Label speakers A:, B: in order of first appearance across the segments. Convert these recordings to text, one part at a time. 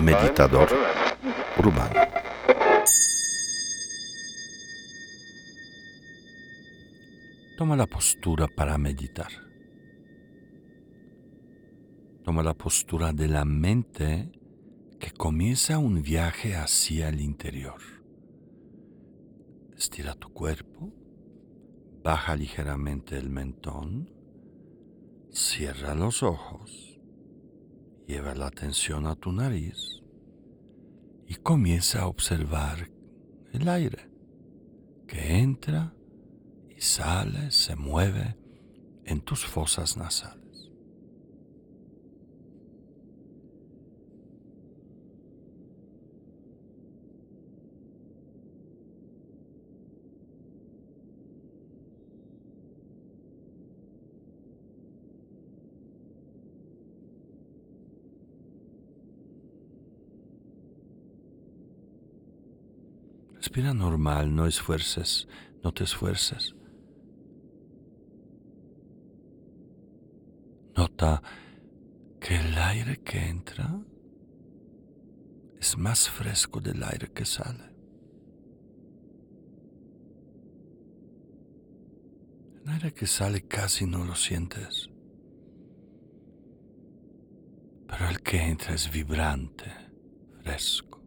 A: Meditador urbano. Toma la postura para meditar. Toma la postura de la mente que comienza un viaje hacia el interior. Estira tu cuerpo, baja ligeramente el mentón, cierra los ojos, lleva la atención a tu nariz y comienza a observar el aire que entra y sale, se mueve en tus fosas nasales. Respira normal, no esfuerces, no te esfuerces. Nota que el aire que entra es más fresco del aire que sale. El aire que sale casi no lo sientes, pero el que entra es vibrante, fresco.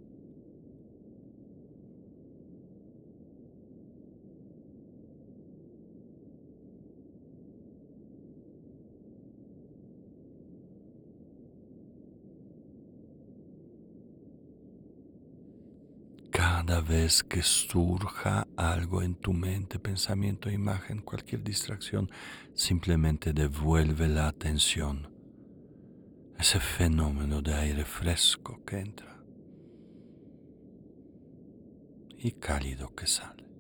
A: Cada vez que surja algo en tu mente, pensamiento, imagen, cualquier distracción, simplemente devuelve la atención ese fenómeno de aire fresco que entra y cálido que sale.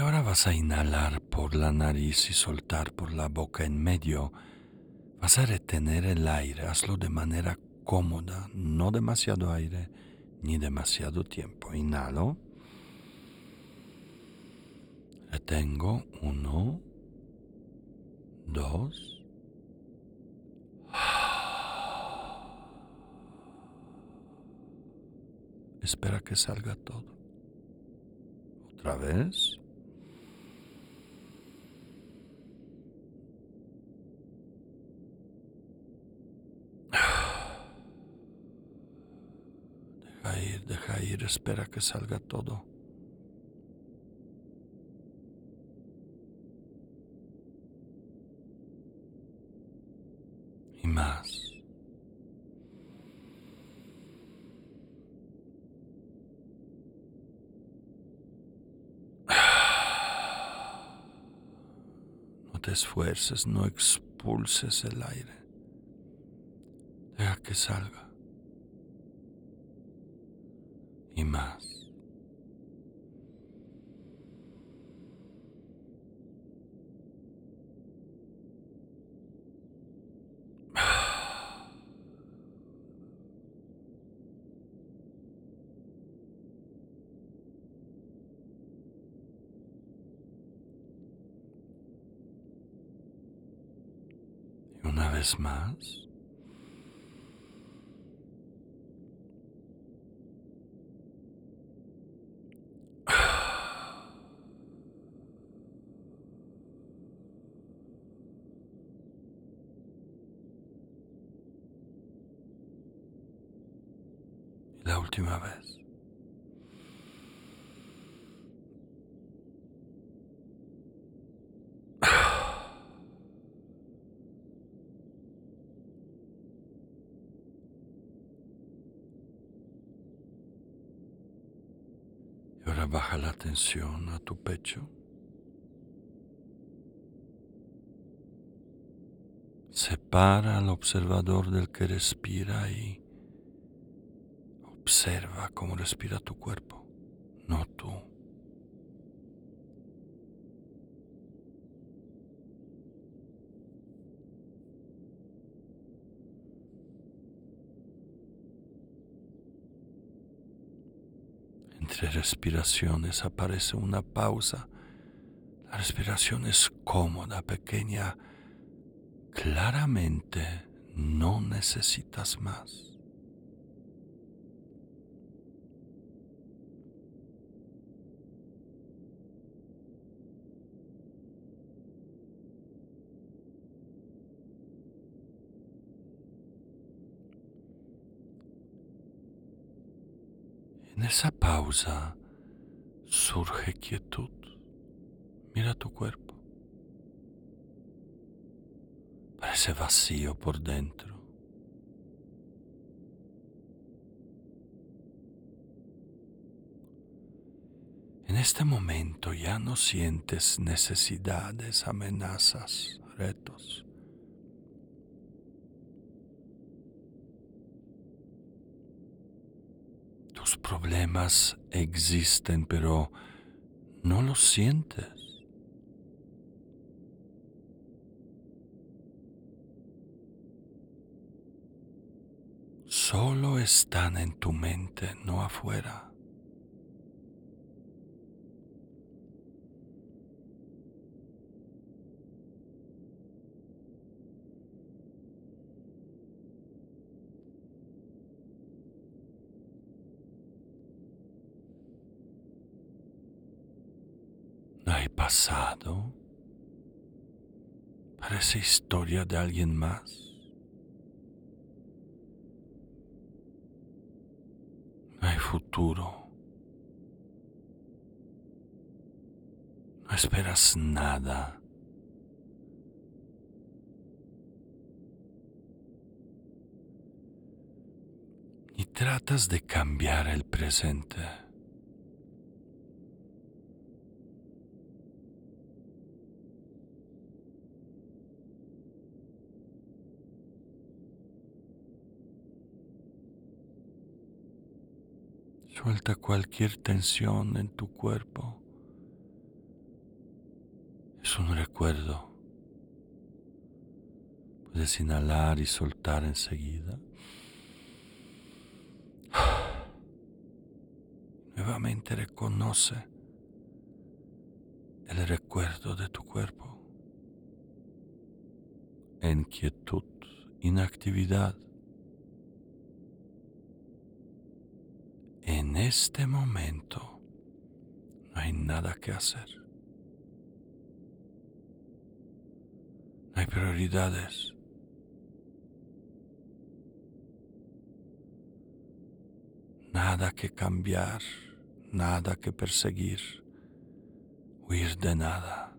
A: Ahora vas a inhalar por la nariz y soltar por la boca en medio. Vas a retener el aire, hazlo de manera cómoda, no demasiado aire ni demasiado tiempo. Inhalo. Retengo. Uno. Dos. Espera que salga todo. Otra vez. Deja ir, espera que salga todo. Y más. No te esfuerces, no expulses el aire. Deja que salga. y más. Una vez más. La última vez. Ahora baja la atención a tu pecho. Separa al observador del que respira y Observa cómo respira tu cuerpo, no tú. Entre respiraciones aparece una pausa. La respiración es cómoda, pequeña. Claramente no necesitas más. En esa pausa surge quietud. Mira tu cuerpo. Parece vacío por dentro. En este momento ya no sientes necesidades, amenazas, retos. Tus problemas existen, pero no los sientes. Solo están en tu mente, no afuera. No hay pasado. Parece historia de alguien más. Hay futuro. No esperas nada. Ni tratas de cambiar el presente. Suelta cualquier tensión en tu cuerpo. Es un recuerdo. Puedes inhalar y soltar enseguida. Nuevamente reconoce el recuerdo de tu cuerpo en quietud, inactividad. En este momento no hay nada que hacer. No hay prioridades. Nada que cambiar, nada que perseguir, huir de nada.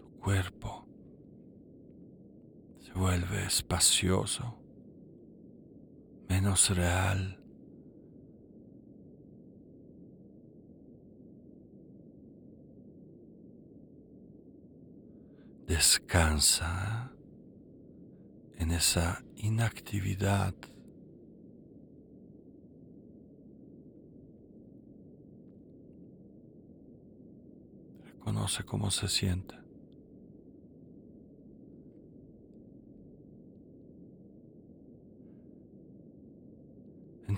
A: Tu cuerpo vuelve espacioso, menos real. Descansa en esa inactividad. Reconoce cómo se siente.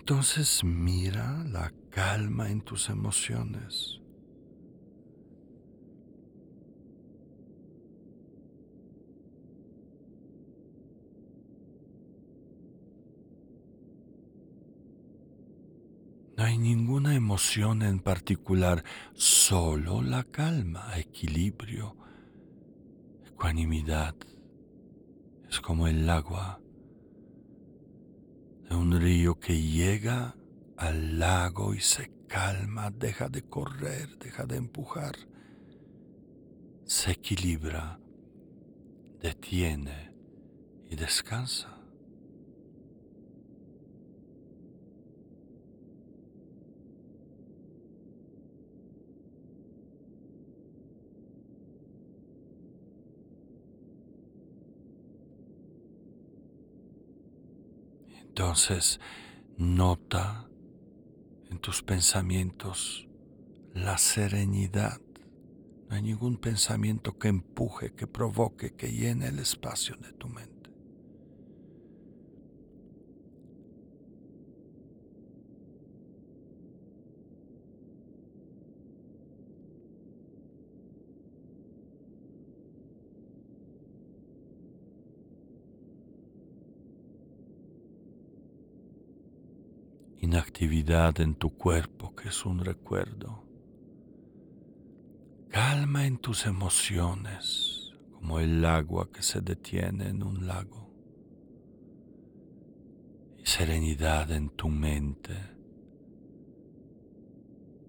A: Entonces mira la calma en tus emociones. No hay ninguna emoción en particular, solo la calma, equilibrio, ecuanimidad. Es como el agua de un río que llega al lago y se calma, deja de correr, deja de empujar, se equilibra, detiene y descansa. Entonces, nota en tus pensamientos la serenidad. No hay ningún pensamiento que empuje, que provoque, que llene el espacio de tu mente. Inactividad en tu cuerpo que es un recuerdo. Calma en tus emociones como el agua que se detiene en un lago. Y serenidad en tu mente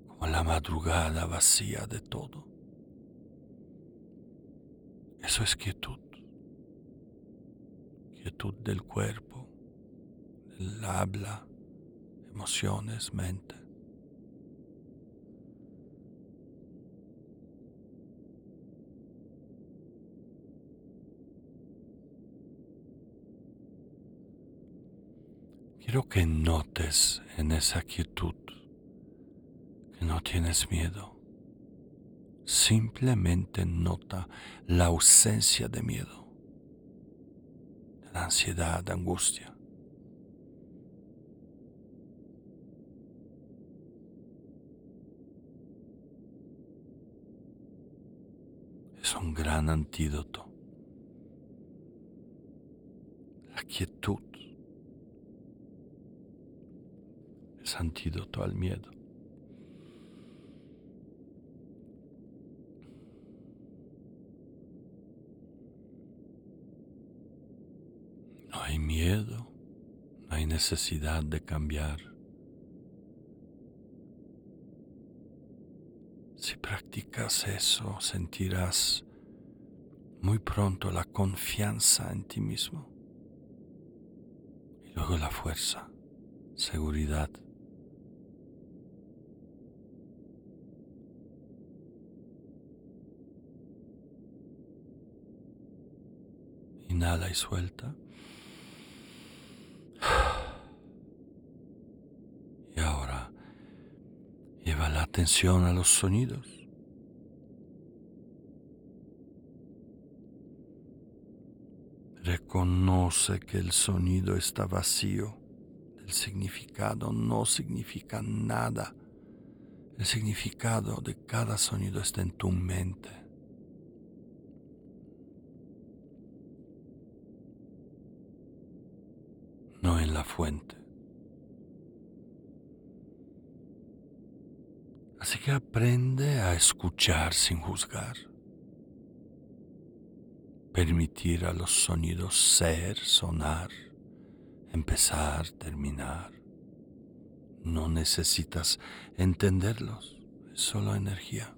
A: como la madrugada vacía de todo. Eso es quietud. Quietud del cuerpo, del habla, emociones, mente. Quiero que notes en esa quietud que no tienes miedo. Simplemente nota la ausencia de miedo, de la ansiedad, de angustia. Es gran antídoto. La quietud es antídoto al miedo. No hay miedo, no hay necesidad de cambiar. Si practicas eso, sentirás muy pronto la confianza en ti mismo y luego la fuerza, seguridad. Inhala y suelta. Y ahora lleva la atención a los sonidos. Reconoce que el sonido está vacío. El significado no significa nada. El significado de cada sonido está en tu mente. no en la fuente. Así que aprende a escuchar sin juzgar, permitir a los sonidos ser, sonar, empezar, terminar. No necesitas entenderlos, es solo energía.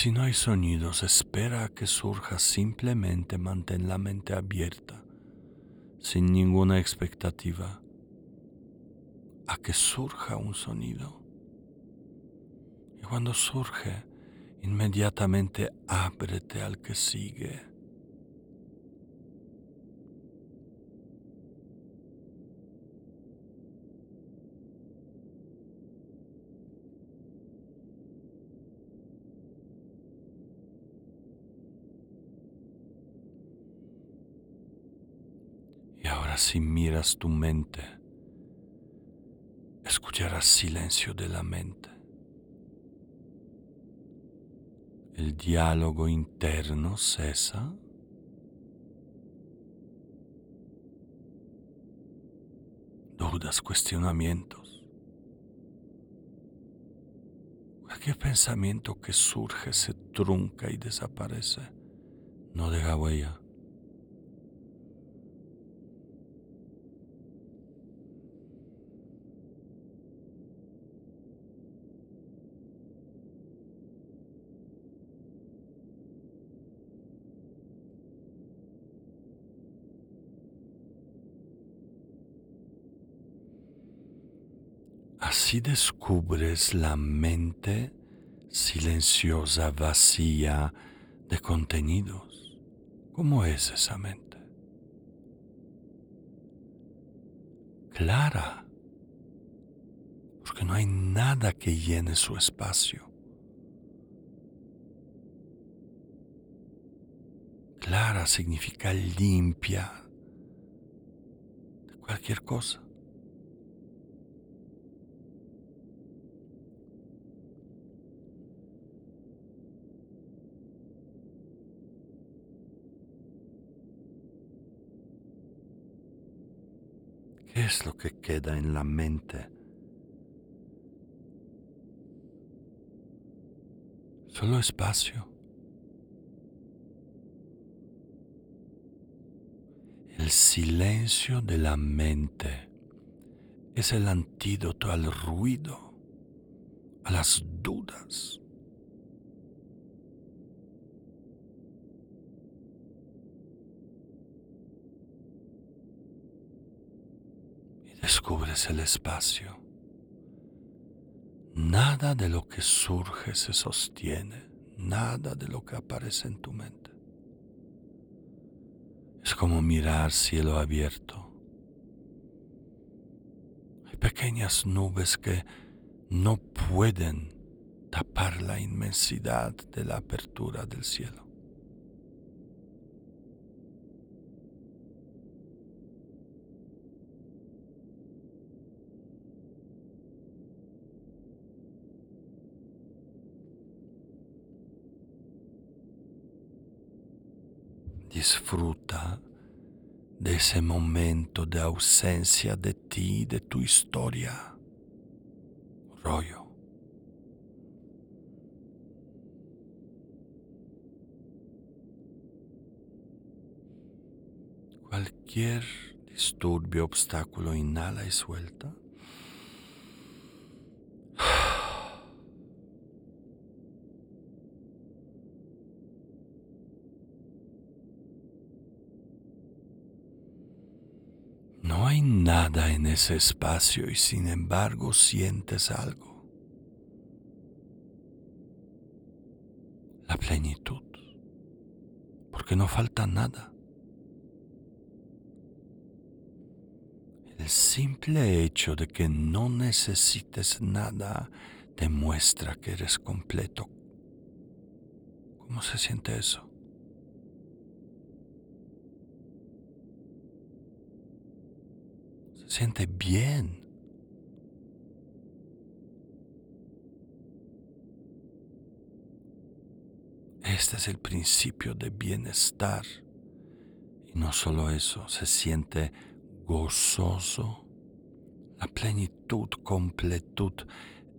A: Si no hay sonidos, espera a que surja, simplemente mantén la mente abierta, sin ninguna expectativa, a que surja un sonido. Y cuando surge, inmediatamente ábrete al que sigue. Si miras tu mente, escucharás silencio de la mente. El diálogo interno cesa. Dudas, cuestionamientos. Cualquier pensamiento que surge se trunca y desaparece. No deja huella. Así descubres la mente silenciosa, vacía de contenidos. ¿Cómo es esa mente? Clara, porque no hay nada que llene su espacio. Clara significa limpia, cualquier cosa. ¿Qué es lo que queda en la mente? Solo espacio. El silencio de la mente es el antídoto al ruido, a las dudas. Descubres el espacio. Nada de lo que surge se sostiene, nada de lo que aparece en tu mente. Es como mirar cielo abierto. Hay pequeñas nubes que no pueden tapar la inmensidad de la apertura del cielo. Disfruta de ese momento de ausencia de ti, de tu historia. Rollo. Cualquier disturbio, obstáculo, inhala y suelta. No hay nada en ese espacio y sin embargo sientes algo. La plenitud. Porque no falta nada. El simple hecho de que no necesites nada demuestra que eres completo. ¿Cómo se siente eso? Siente bien. Este es el principio de bienestar. Y no solo eso, se siente gozoso. La plenitud, completud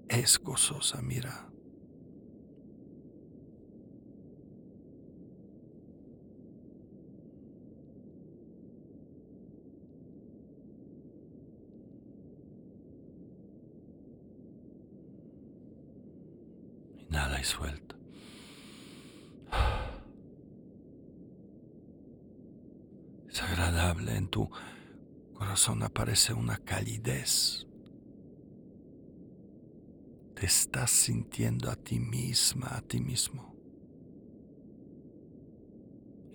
A: es gozosa, mira. Inhala y suelta. Es agradable en tu corazón aparece una calidez. Te estás sintiendo a ti misma, a ti mismo.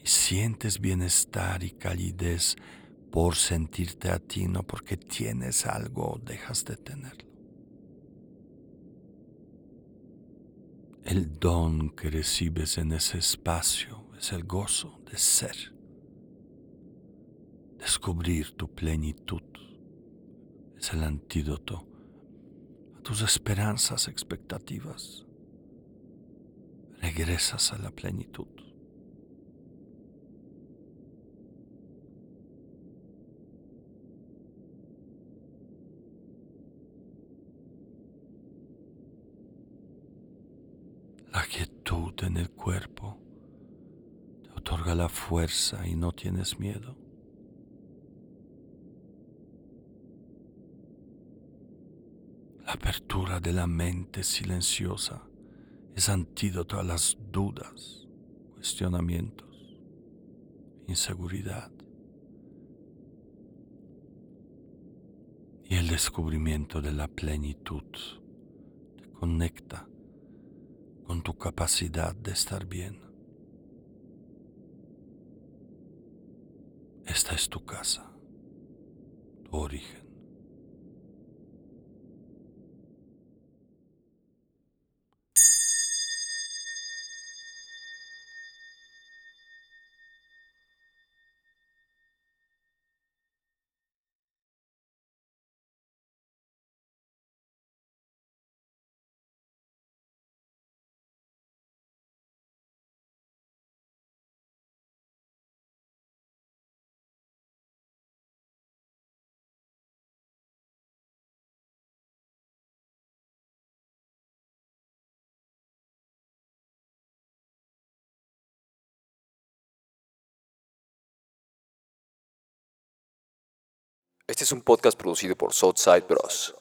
A: Y sientes bienestar y calidez por sentirte a ti, no porque tienes algo o dejas de tenerlo. El don que recibes en ese espacio es el gozo de ser, descubrir tu plenitud. Es el antídoto a tus esperanzas, expectativas. Regresas a la plenitud. La quietud en el cuerpo te otorga la fuerza y no tienes miedo. La apertura de la mente silenciosa es antídoto a las dudas, cuestionamientos, inseguridad. Y el descubrimiento de la plenitud te conecta con tu capacidad de estar bien. Esta es tu casa, tu origen.
B: Este es un podcast producido por Southside Bros.